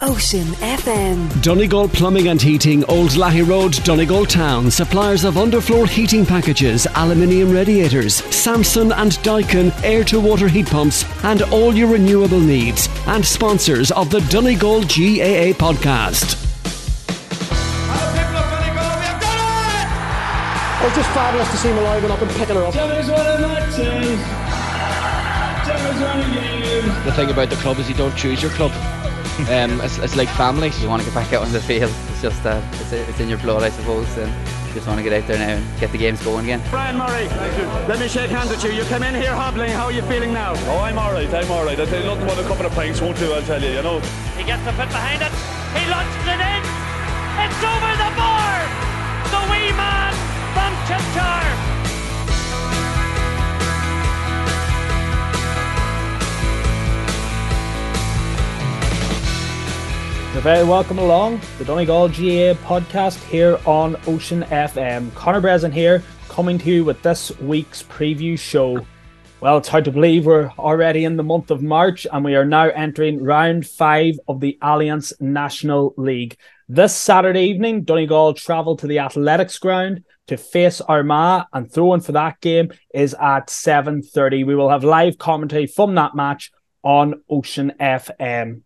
Ocean FM. Donegal Plumbing and Heating, Old Lahey Road, Donegal Town. Suppliers of underfloor heating packages, aluminium radiators, Samsung and Daikin air to water heat pumps, and all your renewable needs. And sponsors of the Donegal GAA podcast. It was just fabulous to see him alive and up and picking her up. The thing about the club is you don't choose your club. Um, it's, it's like family. You want to get back out on the field. It's just uh, it's, it's in your blood, I suppose. And just want to get out there now and get the games going again. Brian Murray, let me shake hands with you. You come in here hobbling. How are you feeling now? Oh, I'm alright. I'm alright. I tell you nothing but a couple of pints won't do. I'll tell you. You know. He gets a bit behind it. He launches it in. It's over the bar. The wee man from Chipchar. You're very welcome along the Donegal GAA podcast here on Ocean FM. Conor Breslin here, coming to you with this week's preview show. Well, it's hard to believe we're already in the month of March and we are now entering round five of the Allianz National League. This Saturday evening, Donegal travel to the athletics ground to face Armagh and throwing for that game is at 7.30. We will have live commentary from that match on Ocean FM.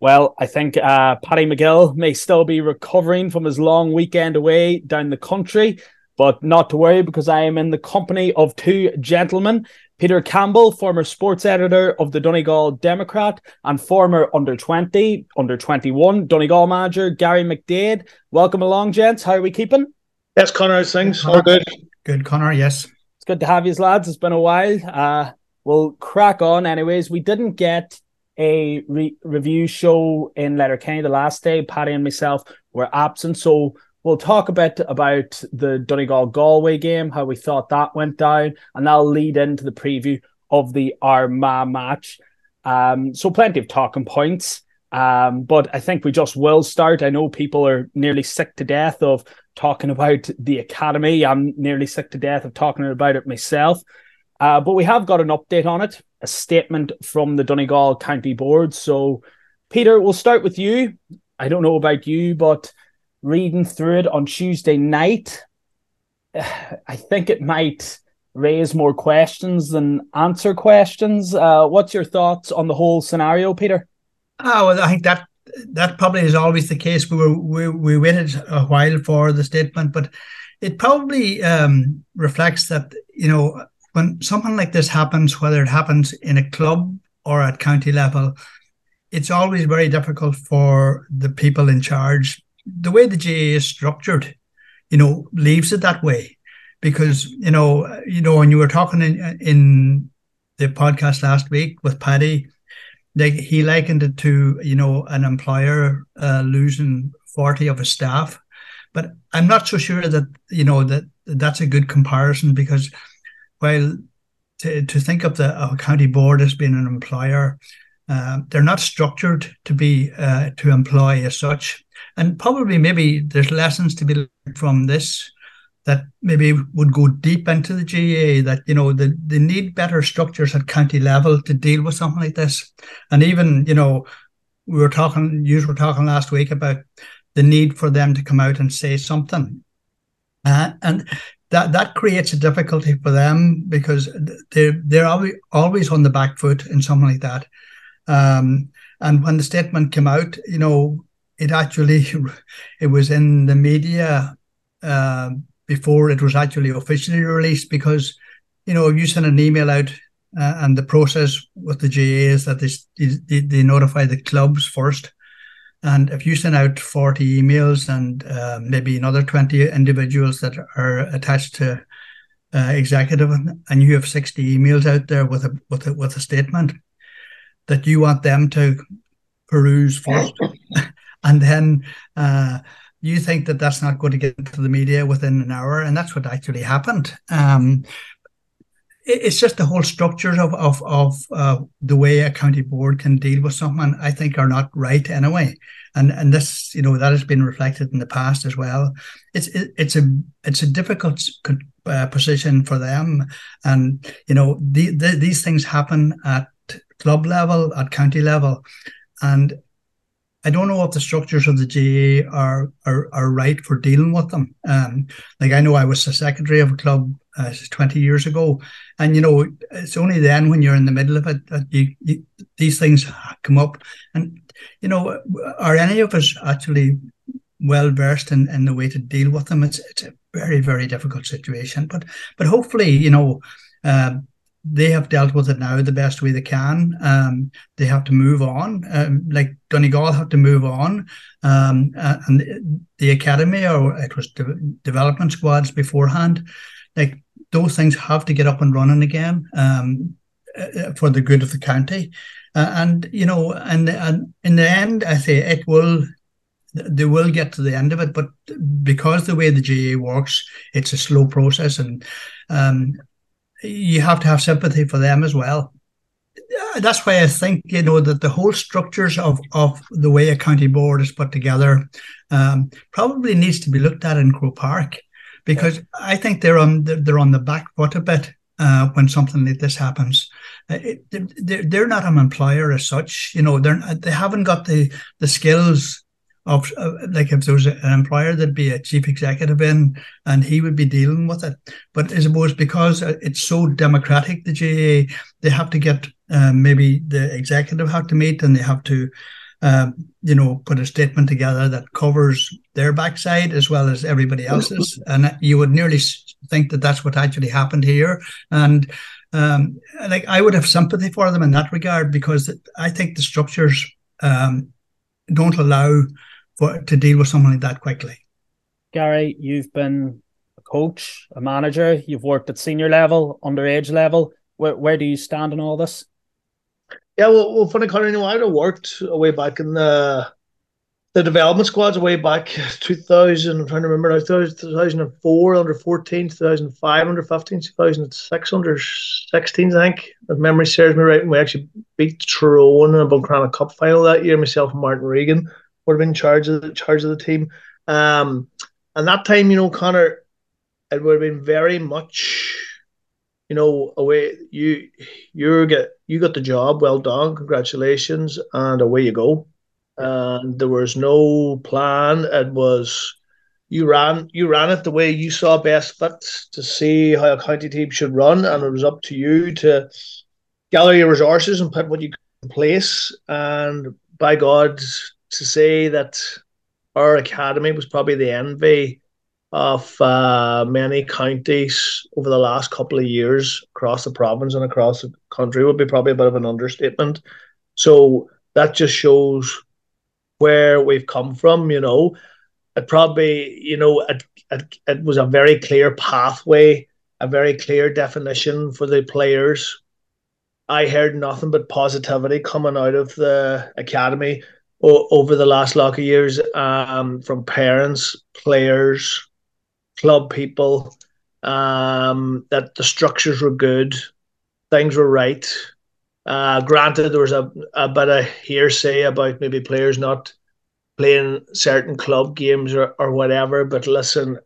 Well, I think uh, Paddy McGill may still be recovering from his long weekend away down the country, but not to worry because I am in the company of two gentlemen. Peter Campbell, former sports editor of the Donegal Democrat and former under 20, under 21 Donegal manager Gary McDaid. Welcome along, gents. How are we keeping? Yes, Conor, things all good. Good, Conor, yes. It's good to have you, lads. It's been a while. Uh, we'll crack on, anyways. We didn't get a re- review show in Letterkenny the last day. Paddy and myself were absent, so we'll talk a bit about the Donegal Galway game, how we thought that went down, and that'll lead into the preview of the Armagh match. Um, so plenty of talking points. Um, but I think we just will start. I know people are nearly sick to death of talking about the academy. I'm nearly sick to death of talking about it myself. Uh, but we have got an update on it, a statement from the Donegal County Board. So, Peter, we'll start with you. I don't know about you, but reading through it on Tuesday night, I think it might raise more questions than answer questions. Uh, what's your thoughts on the whole scenario, Peter? Oh, well, I think that that probably is always the case. We were we, we waited a while for the statement, but it probably um, reflects that you know when something like this happens, whether it happens in a club or at county level, it's always very difficult for the people in charge. The way the GAA is structured, you know, leaves it that way. Because, you know, you know, when you were talking in in the podcast last week with Paddy, like he likened it to, you know, an employer uh, losing 40 of his staff. But I'm not so sure that, you know, that that's a good comparison because while to, to think of the county board as being an employer, uh, they're not structured to be uh, to employ as such. And probably maybe there's lessons to be learned from this that maybe would go deep into the GAA that you know the, they need better structures at county level to deal with something like this. And even you know we were talking, you were talking last week about the need for them to come out and say something. Uh, and that that creates a difficulty for them because they're they're always on the back foot in something like that. Um, and when the statement came out, you know, it actually it was in the media uh, before it was actually officially released because you know you send an email out uh, and the process with the GAA is that they, they, they notify the clubs first and if you send out 40 emails and uh, maybe another 20 individuals that are attached to uh, executive, and you have 60 emails out there with a with a with a statement that you want them to peruse first, and then uh, you think that that's not going to get into the media within an hour, and that's what actually happened. Um, it's just the whole structures of of of uh, the way a county board can deal with someone. I think are not right anyway, and and this you know that has been reflected in the past as well. It's it, it's a it's a difficult uh, position for them, and you know the, the, these things happen at club level, at county level, and I don't know if the structures of the GAA are are, are right for dealing with them. Um, like I know I was the secretary of a club uh, 20 years ago, and you know it's only then when you're in the middle of it that you, you these things come up. And you know, are any of us actually well versed in, in the way to deal with them? It's it's a very very difficult situation, but but hopefully you know. Uh, they have dealt with it now the best way they can. Um, they have to move on. Um, like Donegal have to move on, um, and the academy or it was de- development squads beforehand. Like those things have to get up and running again um, uh, for the good of the county. Uh, and you know, and and in the end, I say it will. They will get to the end of it, but because the way the GAA works, it's a slow process, and um, you have to have sympathy for them as well. That's why I think you know that the whole structures of of the way a county board is put together um, probably needs to be looked at in Croke Park because yeah. I think they're on they're on the back foot a bit uh, when something like this happens. Uh, it, they're, they're not an employer as such, you know. They're they haven't got the the skills of uh, like if there was an employer that'd be a chief executive in and he would be dealing with it but i suppose because uh, it's so democratic the GAA they have to get um, maybe the executive have to meet and they have to um, you know put a statement together that covers their backside as well as everybody else's and you would nearly think that that's what actually happened here and um, like i would have sympathy for them in that regard because i think the structures um, don't allow for to deal with someone like that quickly. Gary, you've been a coach, a manager. You've worked at senior level, underage level. Where where do you stand in all this? Yeah, well, well funny, Conor, you know, I'd have worked way back in the the development squads way back 2000, I'm trying to remember now, 2004 under 14, 2005 under 15, 2006 under 16, I think, if memory serves me right. And we actually beat Tyrone in a Buncrana Cup final that year, myself and Martin Regan would have been in charge of the charge of the team. Um, and that time, you know, Conor, it would have been very much, you know, away. You you get you got the job. Well done, congratulations, and away you go. And there was no plan. It was you ran you ran it the way you saw best fit to see how a county team should run, and it was up to you to gather your resources and put what you could in place. And by God, to say that our academy was probably the envy of uh, many counties over the last couple of years across the province and across the country would be probably a bit of an understatement. So that just shows where we've come from, you know. It probably, you know, it, it, it was a very clear pathway, a very clear definition for the players. I heard nothing but positivity coming out of the academy o- over the last lot of years um, from parents, players, club people, um, that the structures were good, things were right. Uh, granted, there was a, a bit of hearsay about maybe players not playing certain club games or, or whatever, but listen,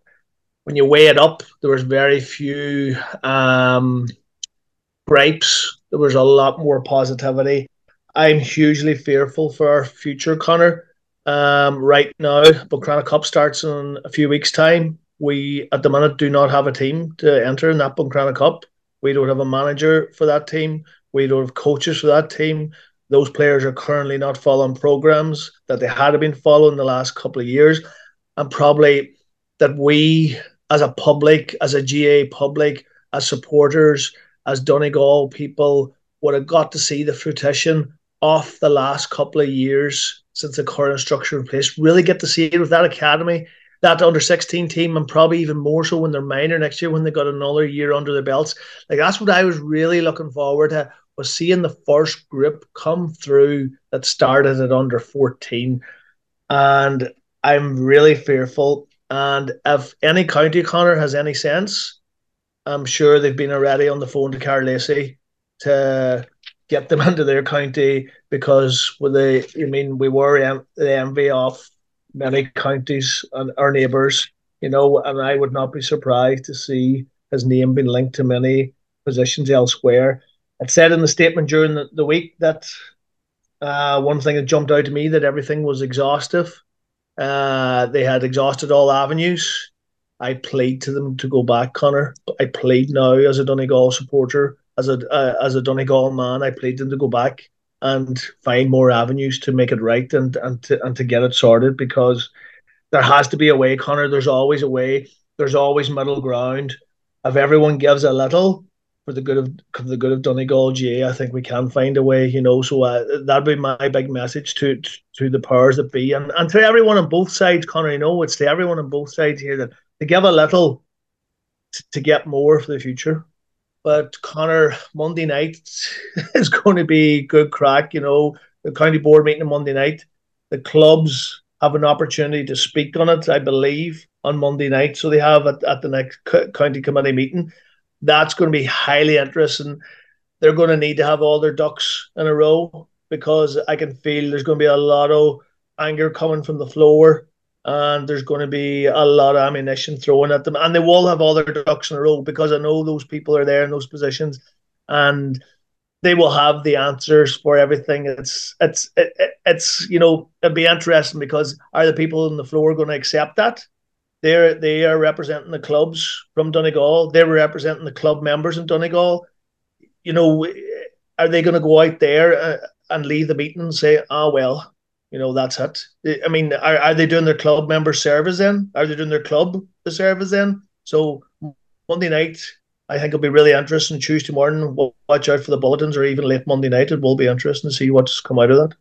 when you weigh it up, there was very few um, gripes. There was a lot more positivity. I'm hugely fearful for our future, Conor. Um, right now, Buncrana Cup starts in a few weeks' time. We, at the minute, do not have a team to enter in that Buncrana Cup. We don't have a manager for that team. We don't have coaches for that team. Those players are currently not following programs that they had been following the last couple of years. And probably that we, as a public, as a GAA public, as supporters, as Donegal people, would have got to see the fruition of the last couple of years since the current structure in place. Really get to see it with that academy, that under 16 team, and probably even more so when they're minor next year when they got another year under their belts. Like that's what I was really looking forward to was seeing the first group come through that started at under 14. And I'm really fearful. And if any county Conor has any sense, I'm sure they've been already on the phone to Karl Lacey to get them into their county because with the I mean we were the envy of many counties and our neighbours, you know, and I would not be surprised to see his name being linked to many positions elsewhere. It said in the statement during the, the week that Uh, one thing that jumped out to me that everything was exhaustive. Uh, they had exhausted all avenues. I plead to them to go back, Conor. I plead now as a Donegal supporter, as a uh, as a Donegal man. I plead them to go back and find more avenues to make it right and and to and to get it sorted because there has to be a way, Conor. There's always a way. There's always middle ground. If everyone gives a little, for the good of for the good of Donegal GAA, I think we can find a way, you know. So uh, that'd be my big message to to the powers that be, and and to everyone on both sides, Conor. You know, it's to everyone on both sides here that to give a little to, to get more for the future. But Conor, Monday night is going to be good crack. You know, the county board meeting on Monday night. The clubs have an opportunity to speak on it, I believe, on Monday night. So they have at, at the next county committee meeting that's going to be highly interesting. They're going to need to have all their ducks in a row because I can feel there's going to be a lot of anger coming from the floor and there's going to be a lot of ammunition thrown at them. And they will have all their ducks in a row because I know those people are there in those positions and they will have the answers for everything. It's it's it, it's you know it'd be interesting because are the people on the floor going to accept that? They're they are representing the clubs from Donegal. They're representing the club members in Donegal. You know, are they going to go out there uh, and leave the meeting and say, "Ah, oh, well, you know, that's it." I mean, are, are they doing their club member service then? Are they doing their club the service then? So Monday night, I think it'll be really interesting. Tuesday morning, we'll watch out for the bulletins, or even late Monday night. It will be interesting to see what's come out of that.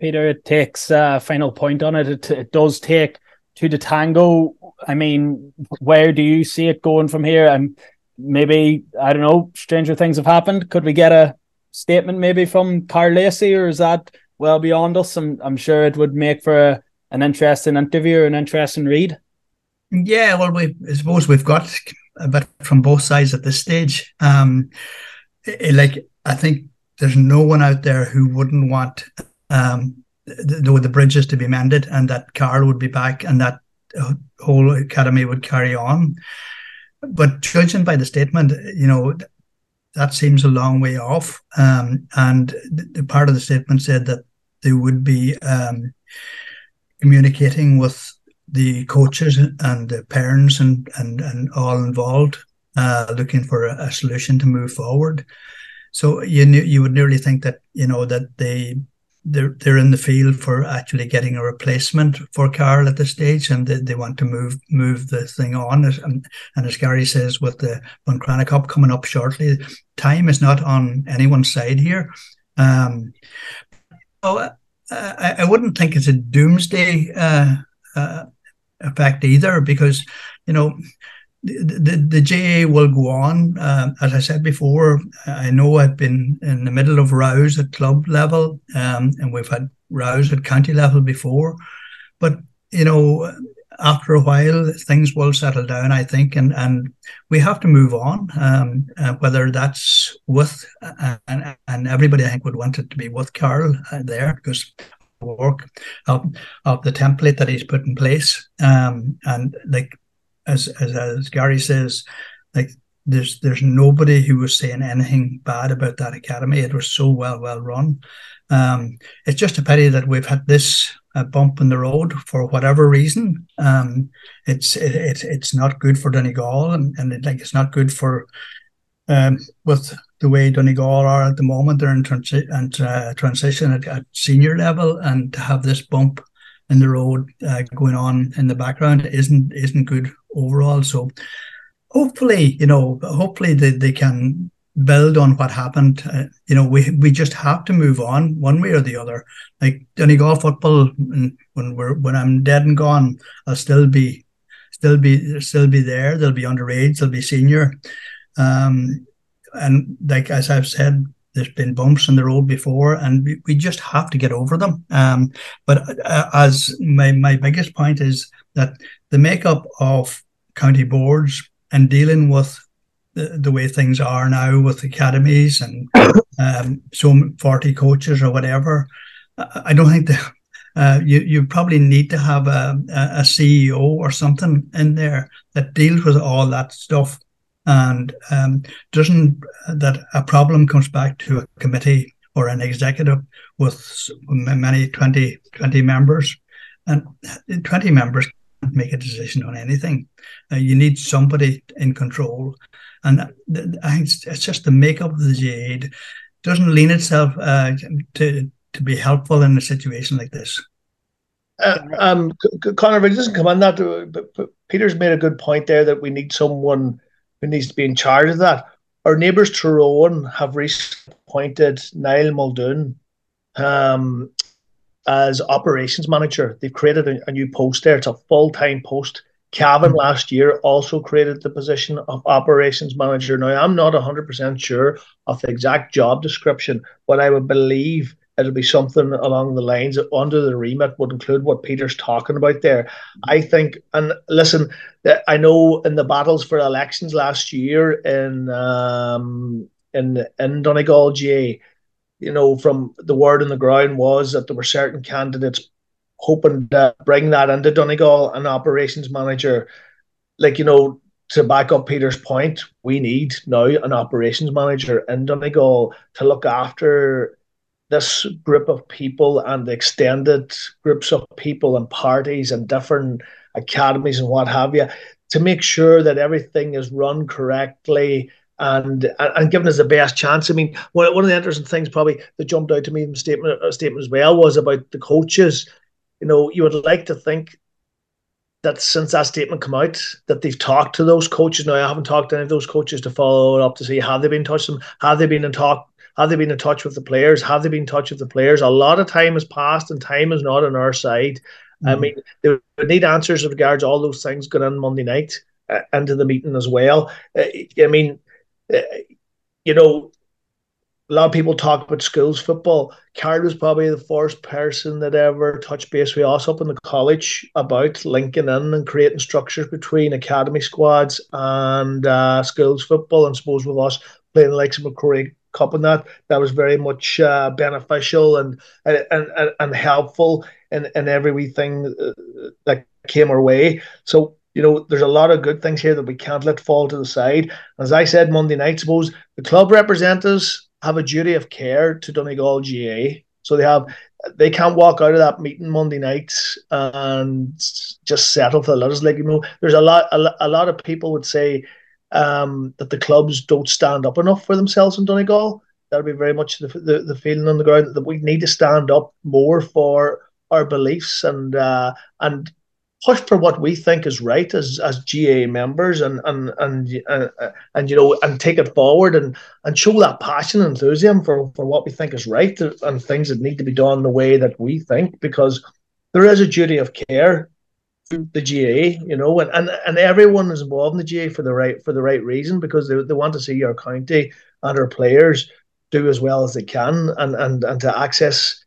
Peter, it takes a final point on it. It, it does take to the tango. I mean, where do you see it going from here? And maybe I don't know, stranger things have happened. Could we get a statement maybe from Karl Lacey, or is that well beyond us? I'm I'm sure it would make for a, an interesting interview an interesting read. Yeah, well, we I suppose we've got a bit from both sides at this stage. Um, it, like I think there's no one out there who wouldn't want um the, the bridges to be mended and that Karl would be back and that whole academy would carry on. But judging by the statement, you know, that seems a long way off. Um, and the, part of the statement said that they would be um, communicating with the coaches and the parents and, and, and all involved, uh, looking for a, a, solution to move forward. So you knew, you would nearly think that you know that they they're they're in the field for actually getting a replacement for Karl at this stage, and they, they want to move move the thing on. And, and as Gary says, with the Buncrana Cup coming up shortly, time is not on anyone's side here. Um, oh, I, I wouldn't think it's a doomsday uh, uh, effect either, because you know the, the, GAA will go on. Uh, as I said before, I know I've been in the middle of rows at club level, um, and we've had rows at county level before. But you know, after a while, things will settle down, I think, and and we have to move on. Um, uh, whether that's with and and everybody, I think, would want it to be with Karl uh, there because the work of, of the template that he's put in place um, and like as, as as Gary says, like there's there's nobody who was saying anything bad about that academy. It was so well well run. Um, it's just a pity that we've had this uh, bump in the road for whatever reason. Um, it's it, it, it's not good for Donegal, and, and it, like it's not good for um, with the way Donegal are at the moment. They're in transi- and uh, transition at, at, senior level, and to have this bump in the road uh, going on in the background isn't isn't good overall. So hopefully, you know, hopefully they, they can build on what happened. Uh, you know, we we just have to move on one way or the other. Like Donegal football, when we're when I'm dead and gone, I'll still be still be still be there. They'll be underage. They'll be senior. Um, and like as I've said, there's been bumps in the road before, and we, we just have to get over them. Um, but uh, as my my biggest point is that the makeup of county boards and dealing with the, the way things are now with academies and um, so 40 coaches or whatever, I don't think that uh, you you probably need to have a, a CEO or something in there that deals with all that stuff and um, doesn't that a problem comes back to a committee or an executive with many 20, 20 members. And 20 members make a decision on anything. Uh, you need somebody in control. And I think it's just the makeup of the GAA doesn't lean itself uh, to, to be helpful in a situation like this. Uh, um, Conor, it doesn't come on that, but, but Peter's made a good point there that we need someone who needs to be in charge of that. Our neighbours Tyrone have recently appointed Niall Muldoon um, as operations manager. They've created a, a new post there. It's a full time post. Cavan mm-hmm. last year also created the position of operations manager. Now, I'm not 100% sure of the exact job description, but I would believe it'll be something along the lines of under the remit would include what Peter's talking about there. Mm-hmm. I think, and listen, I know in the battles for elections last year in um, in in Donegal GAA, you know, from the word on the ground was that there were certain candidates hoping to bring that into Donegal, an operations manager, like you know. To back up Peter's point, we need now an operations manager in Donegal to look after this group of people and extended groups of people and parties and different academies and what have you to make sure that everything is run correctly and and given us the best chance. I mean, one, one of the interesting things probably that jumped out to me in the statement uh, statement as well was about the coaches. You know, you would like to think that since that statement come out, that they've talked to those coaches. Now, I haven't talked to any of those coaches to follow it up to see have they been touched them, have they been in talk have they been in touch with the players? Have they been in touch with the players? A lot of time has passed and time is not on our side. Mm. I mean, they would need answers with regards all those things going on Monday night uh, into the meeting as well. Uh, I mean, you know, a lot of people talk about schools football. Karl was probably the first person that ever touched base with us up in the college about linking in and creating structures between academy squads and uh, schools football. And suppose with us playing the likes of McCrory Cup and that that was very much uh, beneficial and, and and and helpful in in every wee thing uh, that came our way. So you know, there's a lot of good things here that we can't let fall to the side. As I said Monday night, suppose the club representatives have a duty of care to Donegal GAA. So they have they can't walk out of that meeting Monday night and just settle for the letters. Like you know, there's a lot a, a lot of people would say um, that the clubs don't stand up enough for themselves in Donegal. That'll be very much the, the, the feeling on the ground that we need to stand up more for our beliefs and uh, and push for what we think is right as as GAA members and and and uh, and you know and take it forward and and show that passion and enthusiasm for for what we think is right and things that need to be done the way that we think because there is a duty of care to the GAA you know, and, and and everyone is involved in the GAA for the right for the right reason because they, they want to see our county and our players do as well as they can and and and to access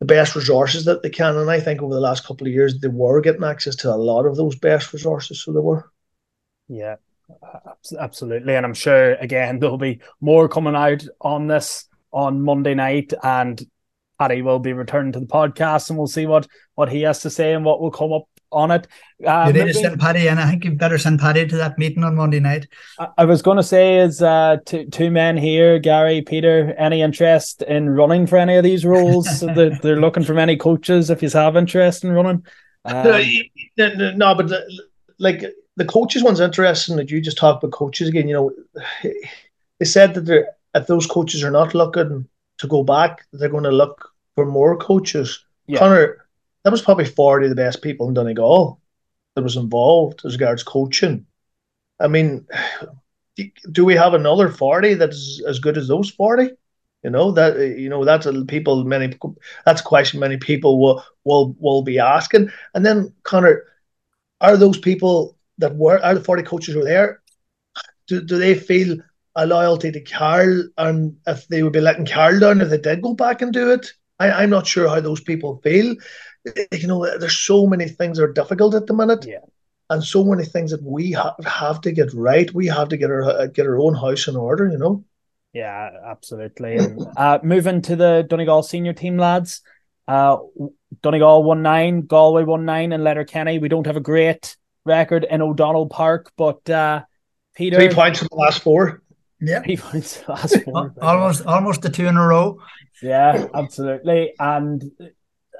the best resources that they can. And I think over the last couple of years they were getting access to a lot of those best resources, so they were. Yeah, absolutely, and I'm sure again there'll be more coming out on this on Monday night and. Paddy will be returning to the podcast, and we'll see what what he has to say and what will come up on it. Um, you need to send Paddy, and I think you better send Paddy to that meeting on Monday night. I, I was going to say, is uh, two two men here, Gary, Peter, any interest in running for any of these roles? they're, they're, looking for many coaches. If you have interest in running, um, no, no, but the, like the coaches one's interesting. That you just talked about coaches again. You know, they said that they're if those coaches are not looking to go back, they're going to look for more coaches. Yeah. Conor, that was probably 40 of the best people in Donegal that was involved as regards coaching. I mean, do we have another 40 that's as good as those 40? You know, that you know, that's a people many that's a question many people will will will be asking. And then Conor, are those people that were are the 40 coaches who were there? Do, do they feel a loyalty to Karl and if they would be letting Karl down if they did go back and do it? I, I'm not sure how those people feel you know, there's so many things that are difficult at the minute. Yeah. And so many things that we ha- have to get right. We have to get our uh, get our own house in order. You know. Yeah, absolutely. And uh, moving to the Donegal senior team, lads. Uh, Donegal one nine, Galway one nine, and Letterkenny. We don't have a great record in O'Donnell Park, but uh, Peter three points in the last four. Yeah, three points last four. almost almost the two in a row. Yeah, absolutely. And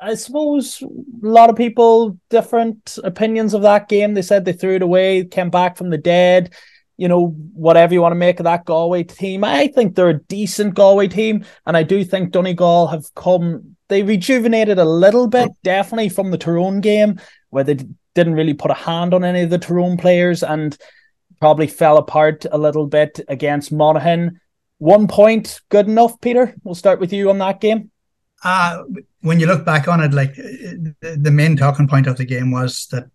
I suppose a lot of people different opinions of that game. They said they threw it away, came back from the dead. You know, whatever you want to make of that Galway team. I think they're a decent Galway team, and I do think Donegal have come. They rejuvenated a little bit, definitely from the Tyrone game, where they didn't really put a hand on any of the Tyrone players, and probably fell apart a little bit against Monaghan. One point, good enough, Peter. We'll start with you on that game. Uh, when you look back on it, like the main talking point of the game was that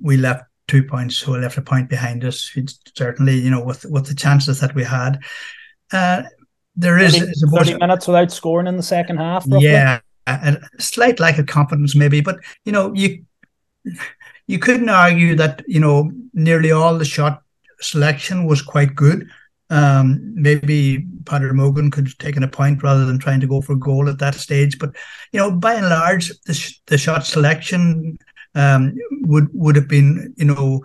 we left two points, so we left a point behind us. It's certainly, you know, with with the chances that we had, uh, there is 30, 30 minutes without scoring in the second half. Roughly. Yeah, a, a slight lack of confidence, maybe, but you know, you you couldn't argue that you know nearly all the shot selection was quite good. Um, maybe Peadar Mogan could have taken a point rather than trying to go for a goal at that stage. But you know, by and large, the, sh- the shot selection um, would would have been, you know,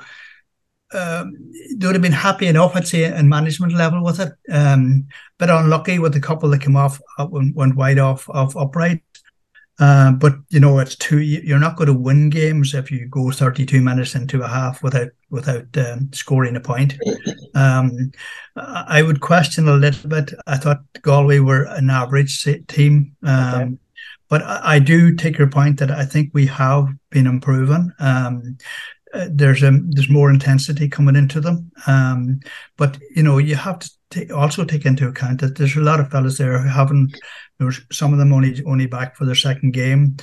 um, they would have been happy enough, I'd say, in management level with it. Um, but unlucky with the couple that came off up went, wide off of upright. Uh, but you know, it's two. You're not going to win games if you go 32 minutes into a half without without um, scoring a point. Um, I would question a little bit. I thought Galway were an average team, um, okay. but I, I, do take your point that I think we have been improving. Um, uh, there's a there's more intensity coming into them, um, but you know you have to also take into account that there's a lot of fellas there who haven't. There's some of them only only back for their second game,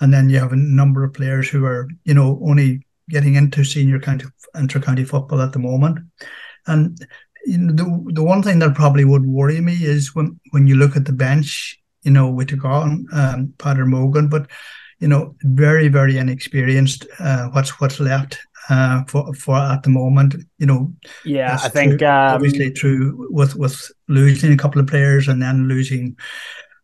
and then you have a number of players who are you know only getting into senior county inter-county football at the moment. And you know, the the one thing that probably would worry me is when when you look at the bench, you know, we took on um, Mogan, but you know, very very inexperienced. Uh, what's what's left uh, for for at the moment. You know, yeah, I think through, um, obviously true with with losing a couple of players and then losing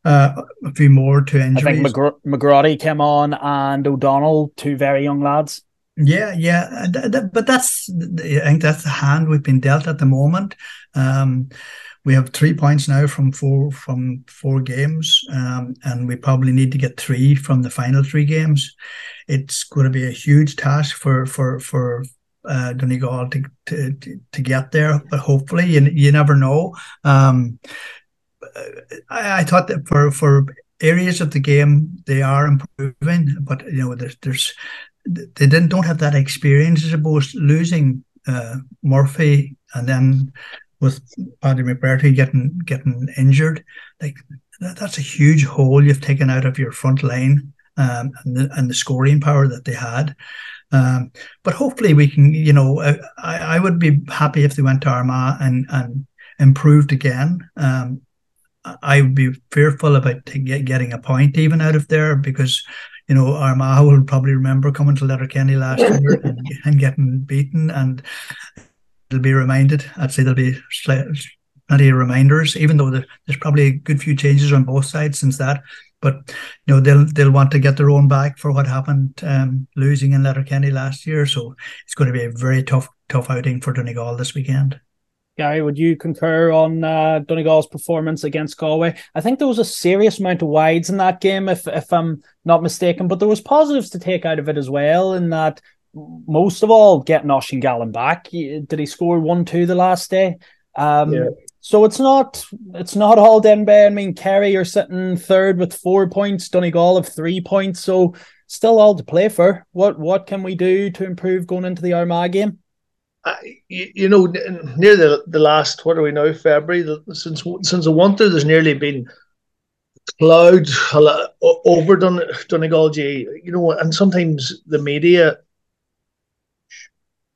uh, a few more to injuries. I think McGr- McGrody came on and O'Donnell, two very young lads. Yeah, yeah, but that's I think that's the hand we've been dealt at the moment. Um, we have three points now from four from four games, um, and we probably need to get three from the final three games. It's going to be a huge task for for for uh, Donegal to, to to get there, but hopefully you, you never know. Um, I, I thought that for for areas of the game they are improving, but you know there's there's they didn't don't have that experience. I suppose losing uh, Murphy and then with Paddy McBrearty getting getting injured, like that, that's a huge hole you've taken out of your front line um, and the and the scoring power that they had. Um, but hopefully we can, you know, I, I would be happy if they went to Armagh and and improved again. Um, I would be fearful about get, getting a point even out of there because you know, Armagh will probably remember coming to Letterkenny last year and, and, getting beaten, and they'll be reminded. I'd say there'll be plenty of reminders, even though there's probably a good few changes on both sides since that. But you know, they'll they'll want to get their own back for what happened um, losing in Letterkenny last year. So it's going to be a very tough tough outing for Donegal this weekend. Gary, would you concur on uh, Donegal's performance against Galway? I think there was a serious amount of wides in that game, if if I'm not mistaken, but there was positives to take out of it as well. In that, most of all, getting Oisín Gallen back. Did he score one two the last day? Um, yeah. So it's not it's not all done bad. I mean, Kerry are sitting third with four points. Donegal have three points, so still all to play for. What what can we do to improve going into the Armagh game? You, you, know, near the the last what are we now February since since the winter, there's nearly been cloud over Dun, Donegal G. You know, and sometimes the media.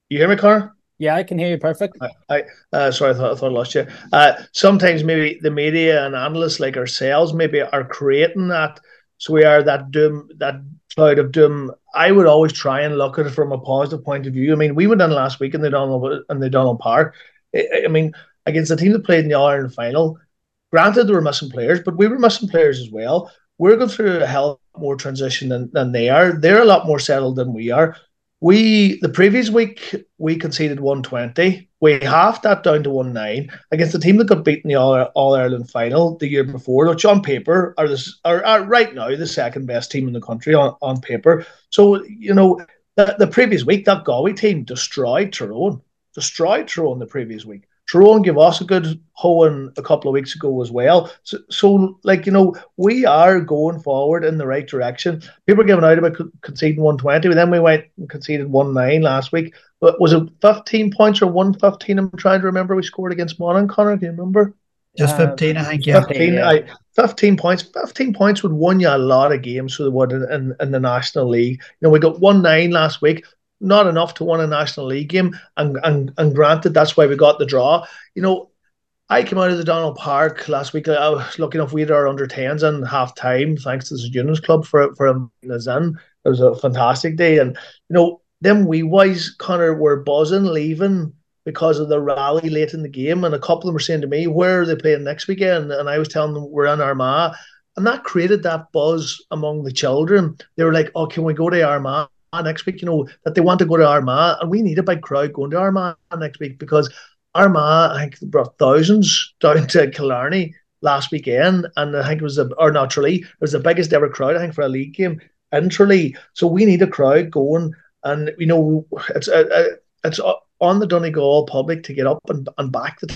You hear me, Car? Yeah, I can hear you perfect. I, I uh, sorry, I thought I thought I lost you. Uh, sometimes maybe the media and analysts like ourselves maybe are creating that, so we are that doom that cloud of doom I would always try and look at it from a positive point of view. I mean, we went in last week and they done and they done on par. I, I mean, against the team that played in the Ireland final, granted they were missing players, but we were missing players as well. We're going through a hell more transition than, than they are. They're a lot more settled than we are. We the previous week we conceded 120. We halved that down to 1-9 against the team that got beaten in the All, All Ireland final the year before, which on paper are, this, are, are right now the second best team in the country on, on paper. So, you know, the, the previous week, that Galway team destroyed Tyrone, destroyed Tyrone the previous week. Tyrone gave us a good hoeing a couple of weeks ago as well. So, so, like, you know, we are going forward in the right direction. People are giving out about conceding 120, but then we went and conceded 1 9 last week. But was it 15 points or 115? I'm trying to remember. We scored against Monaghan, Conor. Do you remember? Just 15, uh, I think, yeah. 15, yeah. I, 15 points. 15 points would win you a lot of games for the would in, in, in the National League. You know, we got 1 9 last week not enough to win a National League game. And, and, and granted, that's why we got the draw. You know, I came out of the Donald Park last week. I was lucky enough we had our under 10s in half time, thanks to the St Eunan's Club for, for us in. It was a fantastic day. And, you know, them wee wise, Conor, were buzzing, leaving because of the rally late in the game. And a couple of them were saying to me, Where are they playing next weekend? And I was telling them, We're in Armagh. And that created that buzz among the children. They were like, Oh, can we go to Armagh? Next week, you know, that they want to go to Armagh, and we need a big crowd going to Armagh next week because Armagh, I think, brought thousands down to Killarney last weekend, and I think it was a, or not Tralee, it was the biggest ever crowd, I think, for a league game in Tralee. So we need a crowd going, and you know, it's uh, uh it's on the Donegal public to get up and, and back the.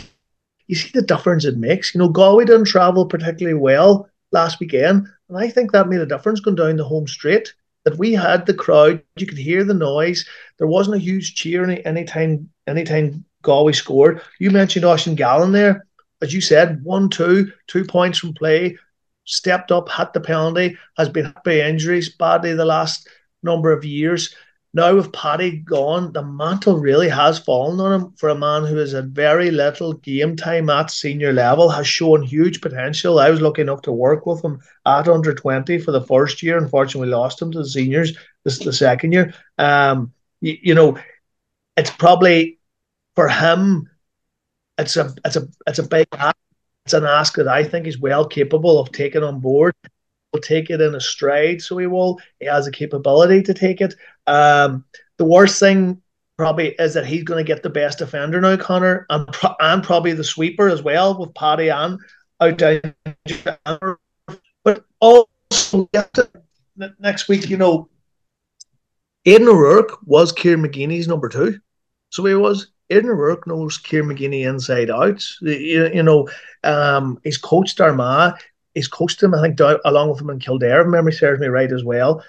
You see the difference it makes. You know, Galway didn't travel particularly well last weekend, and I think that made a difference going down the home straight that we had the crowd, you could hear the noise. There wasn't a huge cheer any anytime anytime Galway scored. You mentioned Oisín Gallen there. As you said, one, two, two points from play, stepped up, had the penalty, has been by injuries badly the last number of years. Now with Paddy gone, the mantle really has fallen on him for a man who has had very little game time at senior level, has shown huge potential. I was lucky enough to work with him at under 20 for the first year. Unfortunately, lost him to the seniors this the second year. Um, you, you know, it's probably for him, it's a it's a it's a big ask. It's an ask that I think he's well capable of taking on board will take it in a stride, so he will. He has a capability to take it. Um, the worst thing probably is that he's going to get the best defender now, Conor, and, pro- and probably the sweeper as well with Paddy and out. But also next week, you know, Aidan O'Rourke was Kieran McGeeney's number two, so he was. Aidan O'Rourke knows Kieran McGeeney inside out. You, you know, um, he's coached Armagh he's coached him, I think, along with him in Kildare, if memory serves me right as well.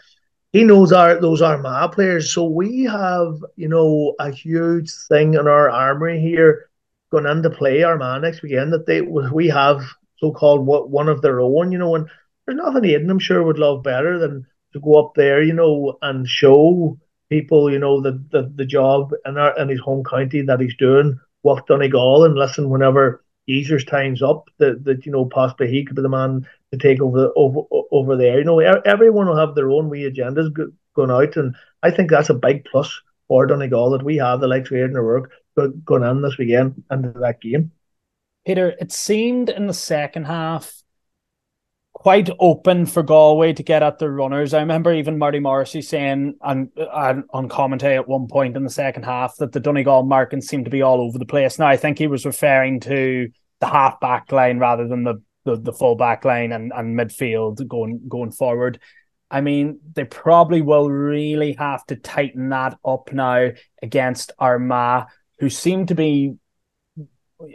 He knows our those Armagh players. So we have, you know, a huge thing in our armory here going into play Armagh next weekend that they we have so called what one of their own, you know, and there's nothing Aidan I'm sure would love better than to go up there, you know, and show people, you know, the the, the job in our in his home county that he's doing, with Donegal and listen whenever Geezer's time's up, that, that you know possibly he could be the man to take over the, over over there. You know, everyone will have their own wee agendas go, going out, and I think that's a big plus for Donegal that we have the likes of Aidan O'Rourke going in this weekend into that game. Peter, it seemed in the second half quite open for Galway to get at the runners. I remember even Marty Morrissey saying on, on, on commentary at one point in the second half that the Donegal markings seemed to be all over the place. Now I think he was referring to the half back line rather than the the, the full back line and, and midfield going going forward. I mean, they probably will really have to tighten that up now against Armagh, who seem to be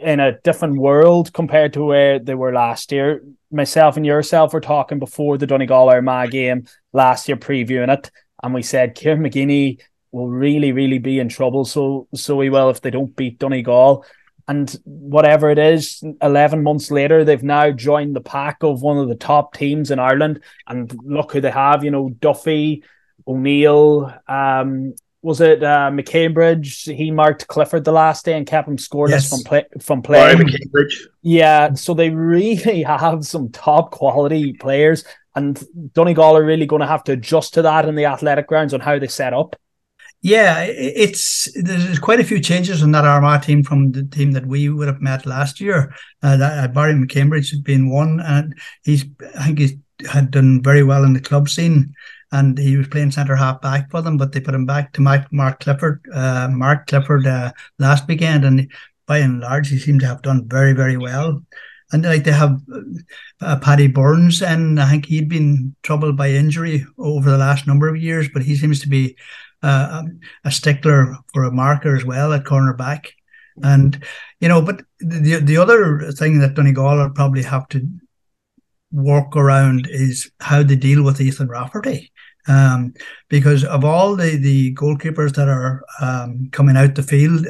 in a different world compared to where they were last year. Myself and yourself were talking before the Donegal Armagh game last year, previewing it, and we said Kieran McGeeney will really, really be in trouble. So, so he will if they don't beat Donegal. And whatever it is, 11 months later, they've now joined the pack of one of the top teams in Ireland. And look who they have, you know, Duffy, O'Neill, um, was it uh, McCambridge? He marked Clifford the last day and kept him scoreless yes. from play from playing. McCambridge. Yeah, so they really have some top quality players, and Donegal are really going to have to adjust to that in the athletic grounds on how they set up. Yeah, it's there's quite a few changes in that Armagh team from the team that we would have met last year. Uh, that uh, Barry McCambridge been one, and he's I think he's had done very well in the club scene. and he was playing centre half back for them, but they put him back to Mark, Mark Clifford, uh, Mark Clifford uh, last weekend, and by and large, he seemed to have done very, very well. And like they have uh, Paddy Burns, and I think he'd been troubled by injury over the last number of years, but he seems to be uh, a stickler for a marker as well at cornerback. And you know, but the the other thing that Donegal will probably have to work around is how they deal with Ethan Rafferty. Um, because of all the, the goalkeepers that are um, coming out the field,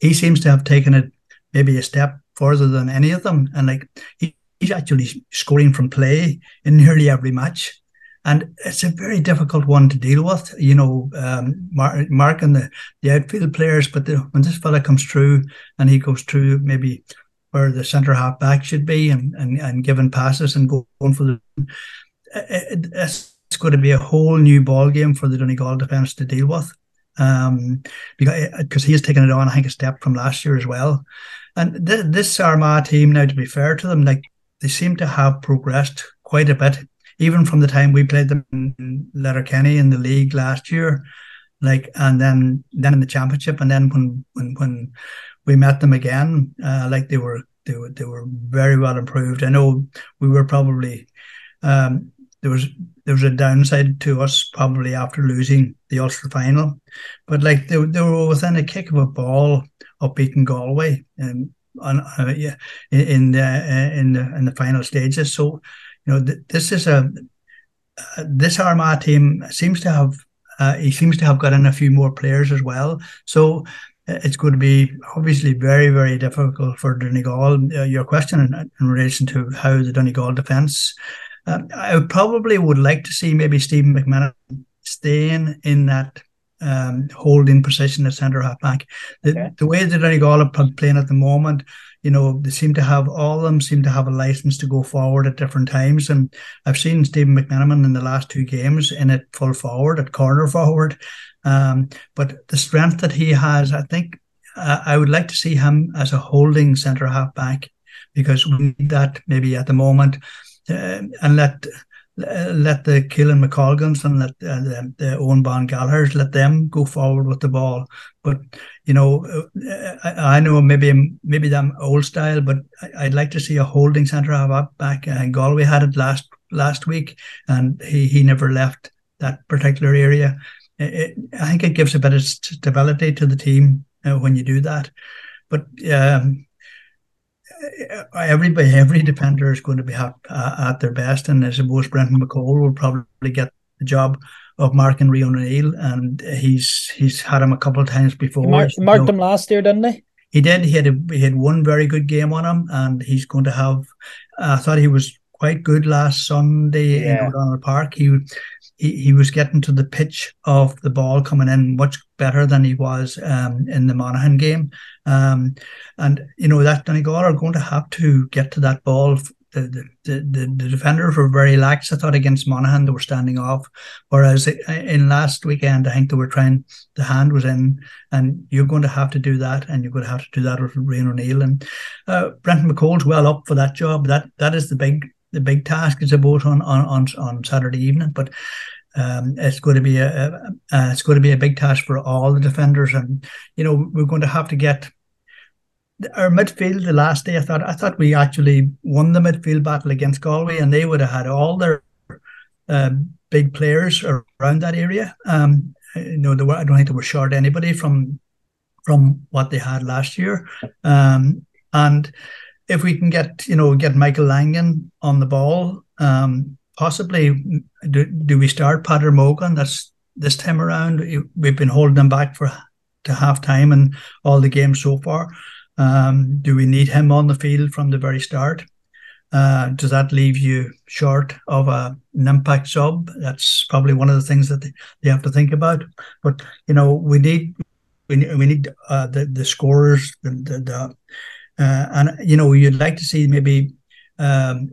he seems to have taken it maybe a step further than any of them. And like he, he's actually scoring from play in nearly every match. And it's a very difficult one to deal with, you know, um, mark, marking the, the outfield players. But the, when this fella comes through and he goes through maybe where the centre half back should be and, and, and giving passes and going for the. It, it's going to be a whole new ball game for the Donegal defence to deal with. Um, because because he has taken it on, I think, a step from last year as well. And th- this Armagh team, now to be fair to them, like they seem to have progressed quite a bit, even from the time we played them in Letterkenny in the league last year, like and then then in the championship, and then when when when we met them again. Uh, like they were they were they were very well improved. I know we were probably um, there was there was a downside to us probably after losing the Ulster final, but like they, they were within a kick of a ball of beating Galway and on uh, yeah in the uh, in the in the final stages. So you know th- this is a uh, this Armagh team seems to have uh, he seems to have got in a few more players as well. So it's going to be obviously very, very difficult for Donegal. Uh, your question in, in, relation to how the Donegal defence, uh, I probably would like to see maybe Stephen McMenamin staying in that um, holding position at centre half back. The, okay. the way that Donegal are playing at the moment, you know, they seem to have all of them seem to have a license to go forward at different times. And I've seen Stephen McMenamin in the last two games in it full forward, at corner forward. Um, but the strength that he has, I think uh, I would like to see him as a holding centre half back because we need that maybe at the moment, uh, and let let the Keelan McColgans and let uh, the, the Eoghan Bán Gallagher's let them go forward with the ball. But you know, uh, I, I, know maybe maybe them old style, but I, would like to see a holding centre half back. And Galway had it last last week, and he he never left that particular area it, I think it gives a bit of stability to the team uh, when you do that. But um, everybody, every defender is going to be at, uh, at their best, and I suppose Brendan McCole will probably get the job of marking Rian O'Neill, and he's he's had him a couple of times before. He marked, marked you know, him last year, didn't he? He did. He had a, he had one very good game on him, and he's going to have. I thought he was quite good last Sunday yeah. in O'Donnell Park. He he, he was getting to the pitch of the ball coming in much better than he was um, in the Monaghan game. Um, and, you know, that Donegal are going to have to get to that ball. The, the, the, the defenders were very lax, I thought, against Monaghan. They were standing off. Whereas in last weekend, I think they were trying, the hand was in, and you're going to have to do that, and you're going to have to do that with Rian O'Neill. And uh, Brendan McCole's well up for that job. That That is the big the big task is about on on on, Saturday evening, but. Um, it's going to be a, a uh, it's going to be a big task for all the defenders, and you know we're going to have to get our midfield. The last day, I thought I thought we actually won the midfield battle against Galway, and they would have had all their uh, big players around that area. Um, you know, were, I don't think they were short anybody from from what they had last year, um, and if we can get you know get Michael Langan on the ball, um, possibly do, do we start Peadar Mogan? That's this time around. We've been holding him back for to half time and all the games so far. Um, do we need him on the field from the very start? Uh, does that leave you short of a, an impact sub? That's probably one of the things that they have to think about. But you know, we need we need, we need uh, the the scorers, the, the, the uh, and you know, you'd like to see maybe um,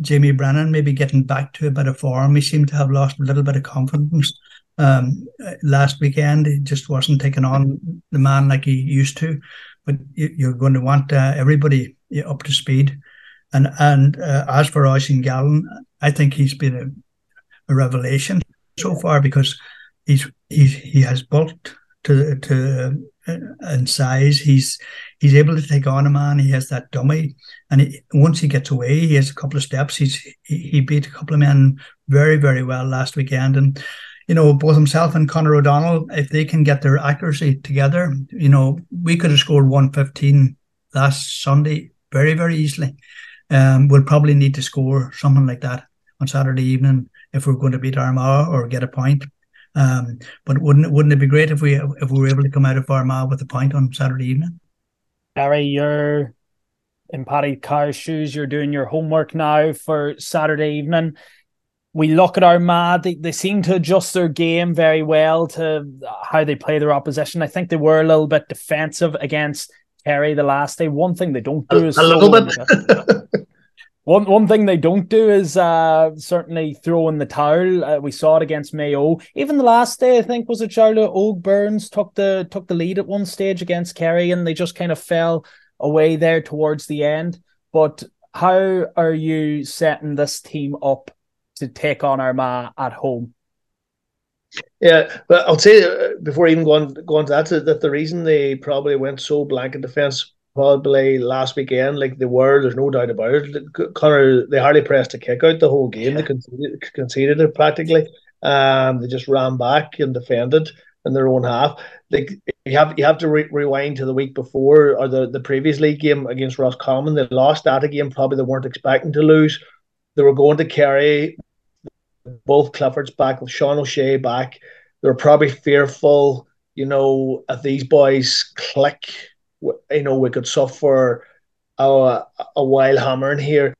Jamie Brennan maybe getting back to a bit of form. He seemed to have lost a little bit of confidence um, last weekend. He just wasn't taking on the man like he used to. But you, are going to want uh, everybody up to speed. And and uh, as for Oisín Gallen, I think he's been a, a revelation. so far because he's he's he has bulked to to uh, in size. He's he's able to take on a man. He has that dummy, and he, once he gets away, he has a couple of steps. He's he, beat a couple of men very very well last weekend, and you know both himself and Conor O'Donnell, if they can get their accuracy together, you know we could have scored one fifteen last Sunday very very easily. Um, we'll probably need to score something like that on Saturday evening if we're going to beat Armagh or get a point. Um, but wouldn't wouldn't it be great if we if we were able to come out of Armagh with a point on Saturday evening? Gary, you're in Paddy Carr's shoes. You're doing your homework now for Saturday evening. We look at Armagh. They, they seem to adjust their game very well to how they play their opposition. I think they were a little bit defensive against Kerry the last day. One thing they don't do is a little bit. One one thing they don't do is uh, certainly throw in the towel. Uh, we saw it against Mayo. Even the last day, I think was it Jarlath Og Burns took the took the lead at one stage against Kerry, and they just kind of fell away there towards the end. But how are you setting this team up to take on Armagh at home? Yeah, but I'll say uh, before even going going to that that the reason they probably went so blank in defence probably last weekend, like they were. There's no doubt about it. Conor, they hardly pressed a kick out the whole game. Yeah. They conceded, conceded it practically. Um, they just ran back and defended in their own half. Like you have you have to re- rewind to the week before or the, the previous league game against Roscommon. They lost that again. Probably they weren't expecting to lose. They were going to carry both Cliffords back with Sean O'Shea back. They were probably fearful, you know, if these boys click you know we could suffer a, a while hammering here.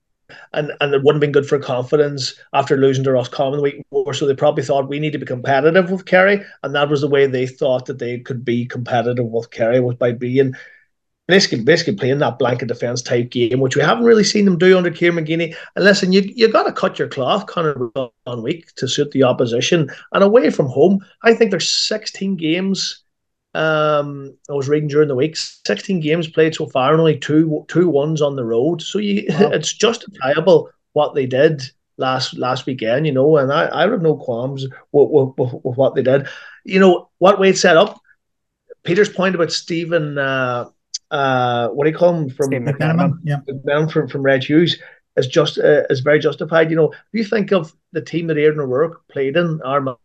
And and it wouldn't have been good for confidence after losing to Roscommon the week before. So they probably thought we need to be competitive with Kerry, and that was the way they thought that they could be competitive with Kerry was by being basically basically playing that blanket defence type game, which we haven't really seen them do under Kieran McGeeney. And listen, you you got to cut your cloth, Conor, on week to suit the opposition. And away from home, I think there's 16 games um, I was reading during the week, 16 games played so far, and only two two ones on the road. So you, wow. it's justifiable what they did last last weekend, you know. And I, I have no qualms with, with, with, with what they did. You know what Wade set up. Peter's point about Stephen, uh, uh, what do you call him from McMenamin, yeah, from from Red Hughes is just uh, is very justified. You know, if you think of the team that Aidan O'Rourke played in Armagh,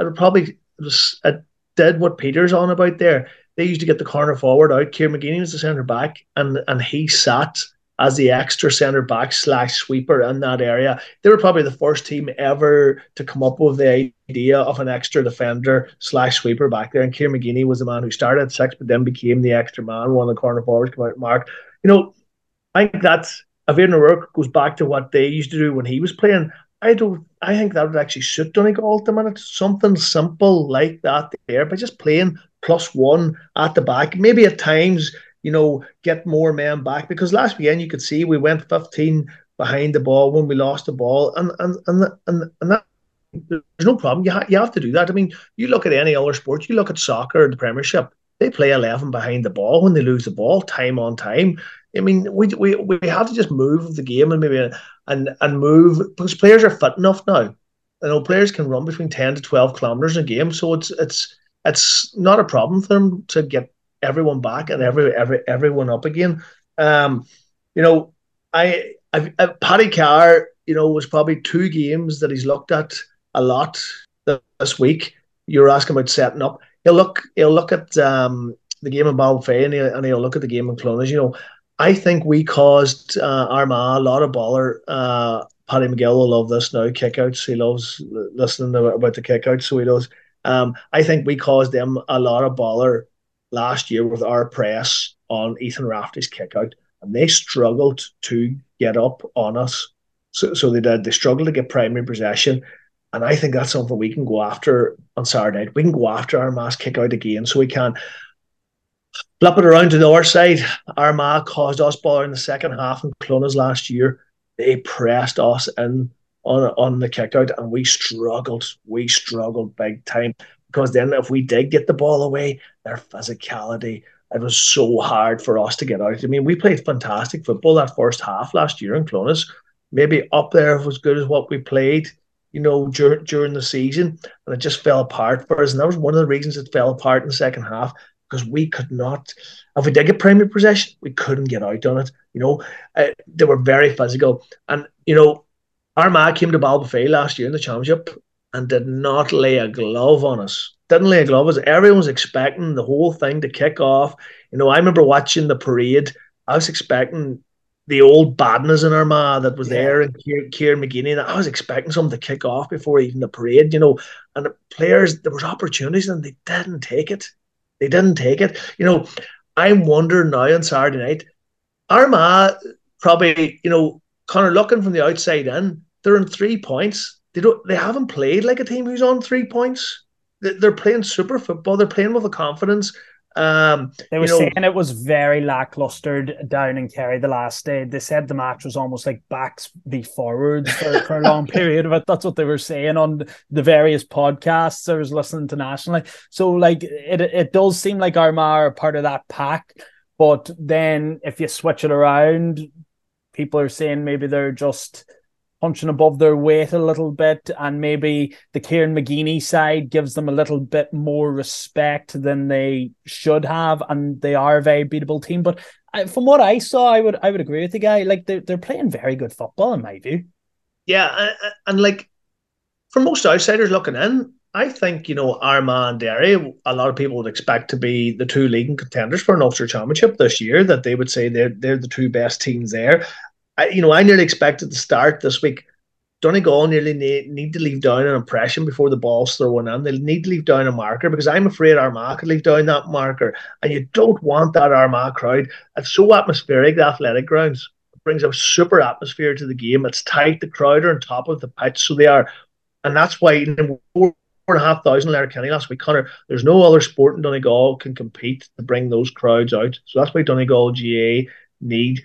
it would probably it was a did what Peter's on about there. They used to get the corner forward out. Kieran McGeeney was the centre back, and and he sat as the extra centre back slash sweeper in that area. They were probably the first team ever to come up with the idea of an extra defender slash sweeper back there. And Kieran McGeeney was the man who started at six, but then became the extra man, one of the corner forwards come out mark. You know, I think that's Aidan O'Rourke goes back to what they used to do when he was playing. I don't. I think that would actually suit Donegal at the minute. Something simple like that there, by just playing plus one at the back. Maybe at times, you know, get more men back because last weekend you could see we went fifteen behind the ball when we lost the ball, and and and and, and that there's no problem. You ha- you have to do that. I mean, you look at any other sport. You look at soccer, in the Premiership. They play eleven behind the ball when they lose the ball, time on time. I mean, we we we have to just move the game and maybe and and move because players are fit enough now. You know, players can run between ten to twelve kilometers in a game, so it's it's it's not a problem for them to get everyone back and every every everyone up again. Um, you know, I I've, uh, Paddy Carr, you know, was probably two games that he's looked at a lot this week. You're asking about setting up. He'll look he'll look at um, the game in Ballybofey and he'll, and he'll look at the game in Clones. You know, I think we caused uh, Armagh a lot of bother. Uh, Paddy McGill will love this now. Kickouts. He loves listening about the kickouts, so he does. Um, I think we caused them a lot of bother last year with our press on Ethan Rafferty's kickout, and they struggled to get up on us. So, so they did. They struggled to get primary possession, and I think that's something we can go after on Saturday. We can go after our mass kick out again, so we can. Flip it around to the other side. Armagh caused us bother in the second half in Clones last year. They pressed us in on on the kick out and we struggled. We struggled big time. Because then if we did get the ball away, their physicality, it was so hard for us to get out. I mean, we played fantastic football that first half last year in Clones. Maybe up there was good as what we played you know, dur- during the season, and it just fell apart for us. And that was one of the reasons it fell apart in the second half because we could not. If we did get primary possession, we couldn't get out on it. You know, uh, they were very physical, and you know, Armagh came to Ballybofey last year in the championship and did not lay a glove on us. Didn't lay a glove on us. Everyone was expecting the whole thing to kick off. You know, I remember watching the parade. I was expecting the old badness in Armagh that was yeah. there and Kieran McGeeney. And I was expecting something to kick off before even the parade, you know. And the players, there was opportunities and they didn't take it. They didn't take it. You know, I'm wondering now on Saturday night, Armagh probably, you know, Conor looking from the outside in, they're in three points. They don't they haven't played like a team who's on three points. They're playing super football. They're playing with a confidence. Um, they were you know, saying it was very lackluster down in Kerry the last day. They said the match was almost like backs be forwards for, for a long period of it. That's what they were saying on the various podcasts I was listening to nationally. So, like, it it does seem like Armagh are part of that pack. But then if you switch it around, people are saying maybe they're just punching above their weight a little bit, and maybe the Kieran McGeeney side gives them a little bit more respect than they should have, and they are a very beatable team. But uh, from what I saw, I would I would agree with the guy. Like they're they're playing very good football in my view. Yeah, and, and like for most outsiders looking in, I think you know Armagh and Derry. A lot of people would expect to be the two leading contenders for an Ulster Championship this year. That they would say they're they're the two best teams there. I, you know, I nearly expected to start this week. Donegal nearly need, need to leave down an impression before the ball's thrown in. They need to leave down a marker because I'm afraid Armagh could leave down that marker. And you don't want that Armagh crowd. It's so atmospheric, the athletic grounds. It brings a super atmosphere to the game. It's tight. The crowd are on top of the pitch. So they are. And that's why you know, four and a half thousand Letterkenny last week, Conor. There's no other sport in Donegal can compete to bring those crowds out. So that's why Donegal GAA need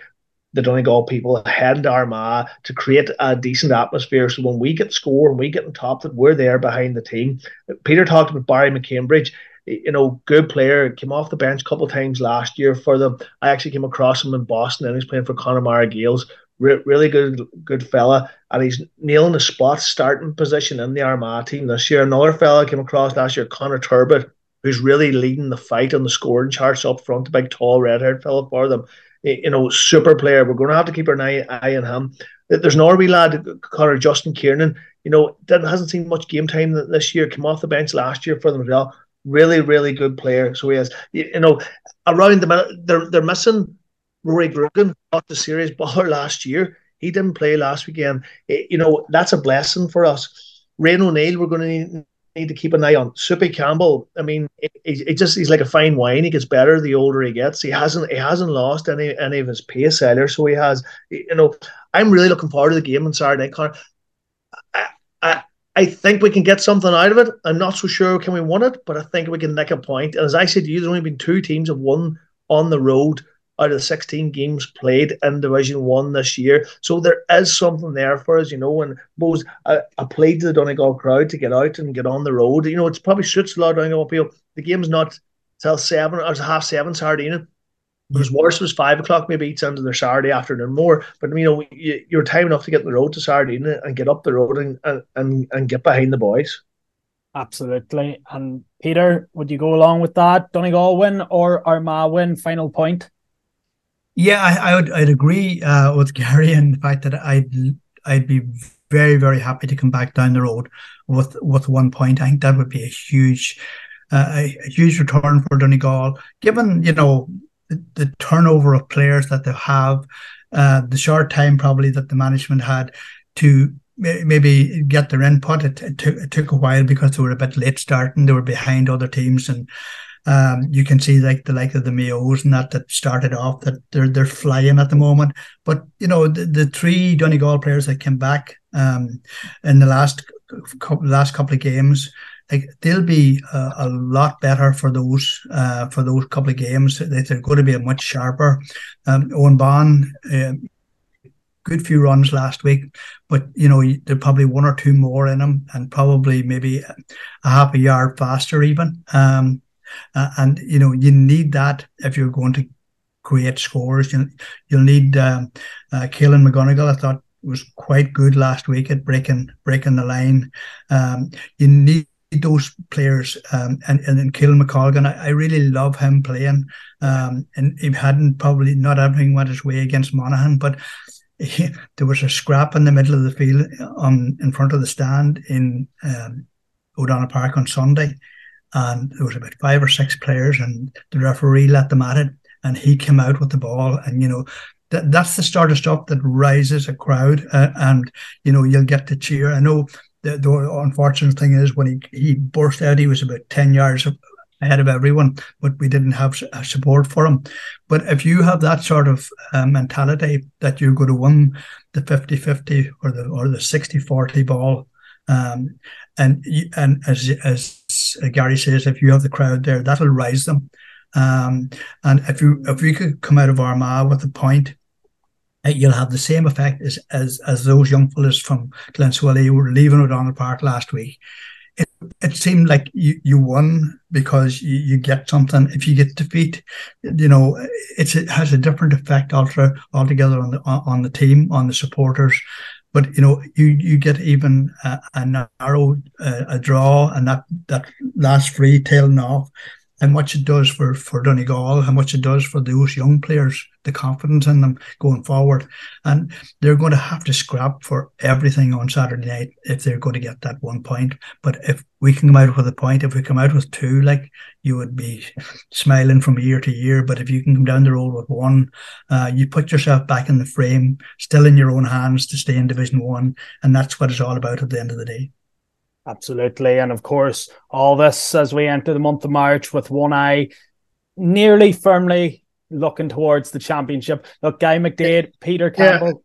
the Donegal people ahead in Armagh to create a decent atmosphere. So when we get score and we get on top, that we're there behind the team. Peter talked about Barry McCambridge. You know, good player, came off the bench a couple of times last year for them. I actually came across him in Boston and he's playing for Connemara Gaels. Re- really good, good fella, and he's nailing the spot starting position in the Armagh team this year. Another fella came across last year, Conor Turbitt, who's really leading the fight on the scoring charts up front, a big, tall, red-haired fella for them you know, super player. We're going to have to keep an eye, eye on him. There's Norway lad, Connor Justin Kiernan. You know, didn't hasn't seen much game time this year. Came off the bench last year for them as well. Really, really good player. So he has, you know, around the minute they're they're missing Rory Grogan, got the serious baller last year. He didn't play last weekend. You know, that's a blessing for us. Rian O'Neill, we're going to need, need to keep an eye on. Soupy Campbell, I mean, he, he just he's like a fine wine. He gets better the older he gets. He hasn't he hasn't lost any any of his pace either. So he has, you know, I'm really looking forward to the game on Saturday night. Conor. I, I I think we can get something out of it. I'm not so sure can we win it, but I think we can nick a point. And as I said to you, there's only been two teams have won on the road out of the 16 games played in Division One this year. So there is something there for us, you know. And suppose I, played to the Donegal crowd to get out and get on the road. You know, it's probably suits a lot of Donegal people. The game's not till seven or half seven Saturday evening. It was worse. Was five o'clock, maybe each into their Saturday afternoon more. But you know, you, you're time enough to get on the road to Saturday and get up the road and, and, and get behind the boys. Absolutely. And Peter, would you go along with that? Donegal win or Armagh win? Final point. Yeah, I, I would I'd agree uh, with Gary in the fact that I'd I'd be very very happy to come back down the road with with one point. I think that would be a huge uh, a, a, huge return for Donegal, given you know the, the turnover of players that they have, uh, the short time probably that the management had to maybe get their input. It, it, took, it took a while because they were a bit late starting. They were behind other teams and um, you can see like the like of the Mayos and that that started off that they're they're flying at the moment. But you know the, the three Donegal players that came back um, in the last couple, last couple of games, like they'll be a, a lot better for those uh, for those couple of games. They're going to be a much sharper. Um, Eoghan Bán. Uh, good few runs last week, but you know there probably one or two more in them, and probably maybe a half a yard faster even. Um, uh, and you know you need that if you're going to create scores. You, you'll need um, uh, Kaelan McGonigal. I thought was quite good last week at breaking breaking the line. Um, you need those players um, and and then Keelan McColgan, I, I, really love him playing. Um, and he hadn't probably not everything went his way against Monaghan, but he, there was a scrap in the middle of the field on in front of the stand in um, O'Donnell Park on Sunday, and there was about five or six players, and the referee let them at it, and he came out with the ball, and you know that that's the sort of stuff that rises a crowd, uh, and you know you'll get to cheer. I know the, the unfortunate thing is when he he burst out, he was about ten yards ahead of everyone, but we didn't have support for him. But if you have that sort of uh, mentality that you're going to win the 50-50 or the or the 60-40 ball, um, and and as as Gary says, if you have the crowd there, that'll rise them. Um, and if you if we could come out of Armagh with a point, uh, you'll have the same effect as as as those young fellas from Glenswilly who were leaving O'Donnell Park last week. It, it seemed like you, you won because you, you get something. If you get defeat, you know it's it has a different effect altogether on the on the team, on the supporters, but you know you you get even a, a narrow uh, a draw and that that last free tailing off. And what it does for for Donegal, how much it does for those young players, the confidence in them going forward, and they're going to have to scrap for everything on Saturday night if they're going to get that one point. But if we can come out with a point, if we come out with two, like you would be smiling from year to year. But if you can come down the road with one, uh, you put yourself back in the frame, still in your own hands to stay in Division One, and that's what it's all about at the end of the day. Absolutely. And of course, all this as we enter the month of March with one eye nearly firmly looking towards the championship. Look, Gary McDaid, Peter Campbell.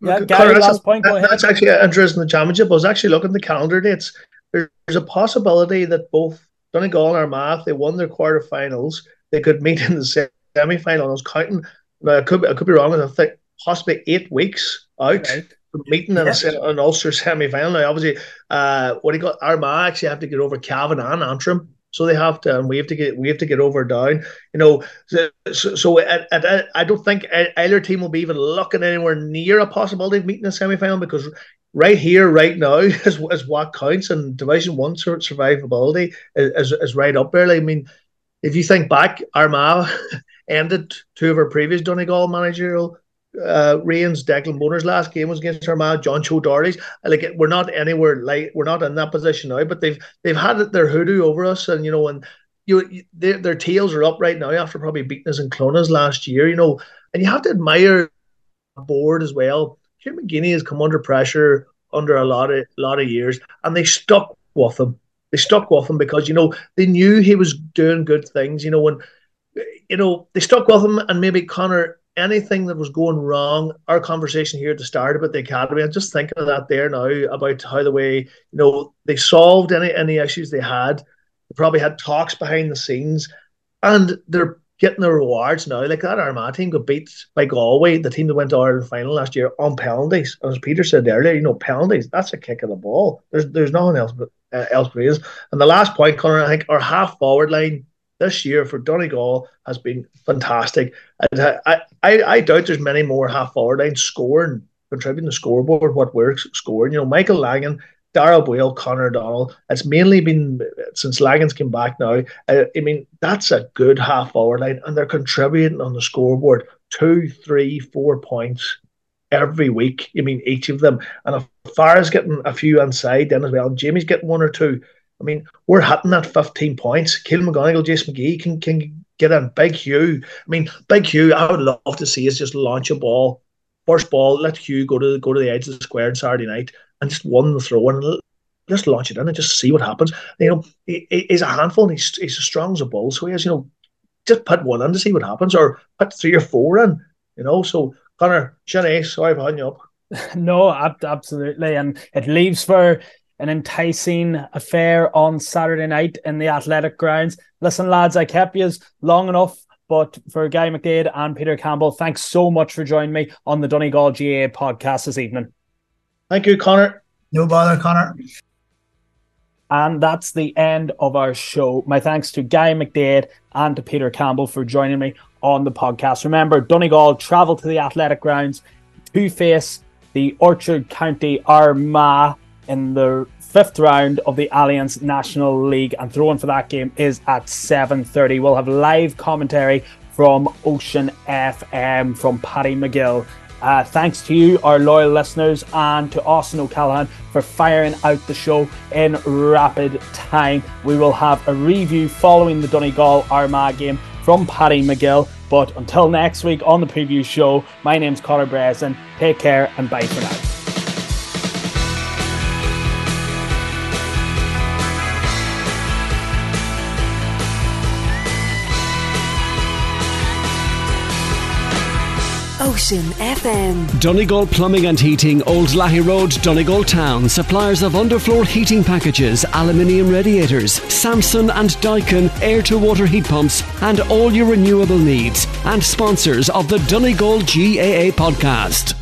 Yeah, yeah Gary, last point. Ahead. That's actually interesting. The championship. I was actually looking at the calendar dates. There's a possibility that both Donegal and Armagh, they won their quarterfinals, they could meet in the semi final. I was counting. Now, I could, I could be wrong. I think possibly eight weeks out. Right meeting in yeah. an Ulster semi final. Now, obviously, uh, what you got? Armagh actually have to get over Cavan and Antrim. So they have to, and we have to get, we have to get over down. You know, so, so at, at, I don't think either team will be even looking anywhere near a possibility of meeting a semi final because right here, right now, is, is what counts, and Division One survivability is, is, right up there. I mean, if you think back, Armagh ended two of our previous Donegal managerial uh, Reigns, Declan Bonner's last game was against Armagh, John Joe Doherty's. Like we're not anywhere like we're not in that position now, but they've they've had their hoodoo over us, and you know, and you their, their tails are up right now after probably beating us in Clones last year, you know, and you have to admire board as well. Hugh McGeeney has come under pressure under a lot of lot of years, and they stuck with him. They stuck with him because you know they knew he was doing good things. You know when you know they stuck with him, and maybe Conor anything that was going wrong, our conversation here at the start about the academy, I'm just thinking of that there now about how the way, you know, they solved any any issues they had. They probably had talks behind the scenes and they're getting the rewards now. Like that Armagh team got beat by Galway, the team that went to Ireland final last year on penalties. As Peter said earlier, you know, penalties, that's a kick of the ball. There's there's nothing else but uh, else but. And the last point, Conor, I think our half forward line this year for Donegal has been fantastic. I, I, I doubt there's many more half forward lines scoring, contributing to scoreboard what we're scoring. You know, Michael Langan, Darrell Boyle, Conor O'Donnell. It's mainly been since Langan's came back now. I, I mean, that's a good half forward line, and they're contributing on the scoreboard two, three, four points every week. I mean, each of them. And if Farah's getting a few inside then as well, and Jamie's getting one or two. I mean, we're hitting that 15 points. Kill McGonigal, Jason McGee can, can get in. Big Hugh. I mean, Big Hugh, I would love to see us just launch a ball. First ball, let Hugh go to go to the edge of the square on Saturday night and just one the throw and just launch it in and just see what happens. You know, he, he's a handful and he's, he's as strong as a bull. So he has, you know, just put one in to see what happens or put three or four in, you know. So, Conor, Shanae, sorry for you up. No, absolutely. And it leaves for an enticing affair on Saturday night in the athletic grounds. Listen, lads, I kept you long enough. But for Gary McDaid and Peter Campbell, thanks so much for joining me on the Donegal GAA podcast this evening. Thank you, Conor. No bother, Conor. And that's the end of our show. My thanks to Gary McDaid and to Peter Campbell for joining me on the podcast. Remember, Donegal travel to the athletic grounds to face the Orchard County Armagh in the fifth round of the Allianz National League, and throwing for that game is at 7:30. We'll have live commentary from Ocean FM from Paddy McGill. Uh, thanks to you, our loyal listeners, and to Austin O'Callaghan for firing out the show in rapid time. We will have a review following the Donegal Armagh game from Paddy McGill. But until next week on the preview show, my name's Conor Breslin. Take care and bye for now. Ocean FM. Donegal Plumbing and Heating, Old Lahey Road, Donegal Town. Suppliers of underfloor heating packages, aluminium radiators, Samsung and Daikin air to water heat pumps, and all your renewable needs. And sponsors of the Donegal GAA podcast.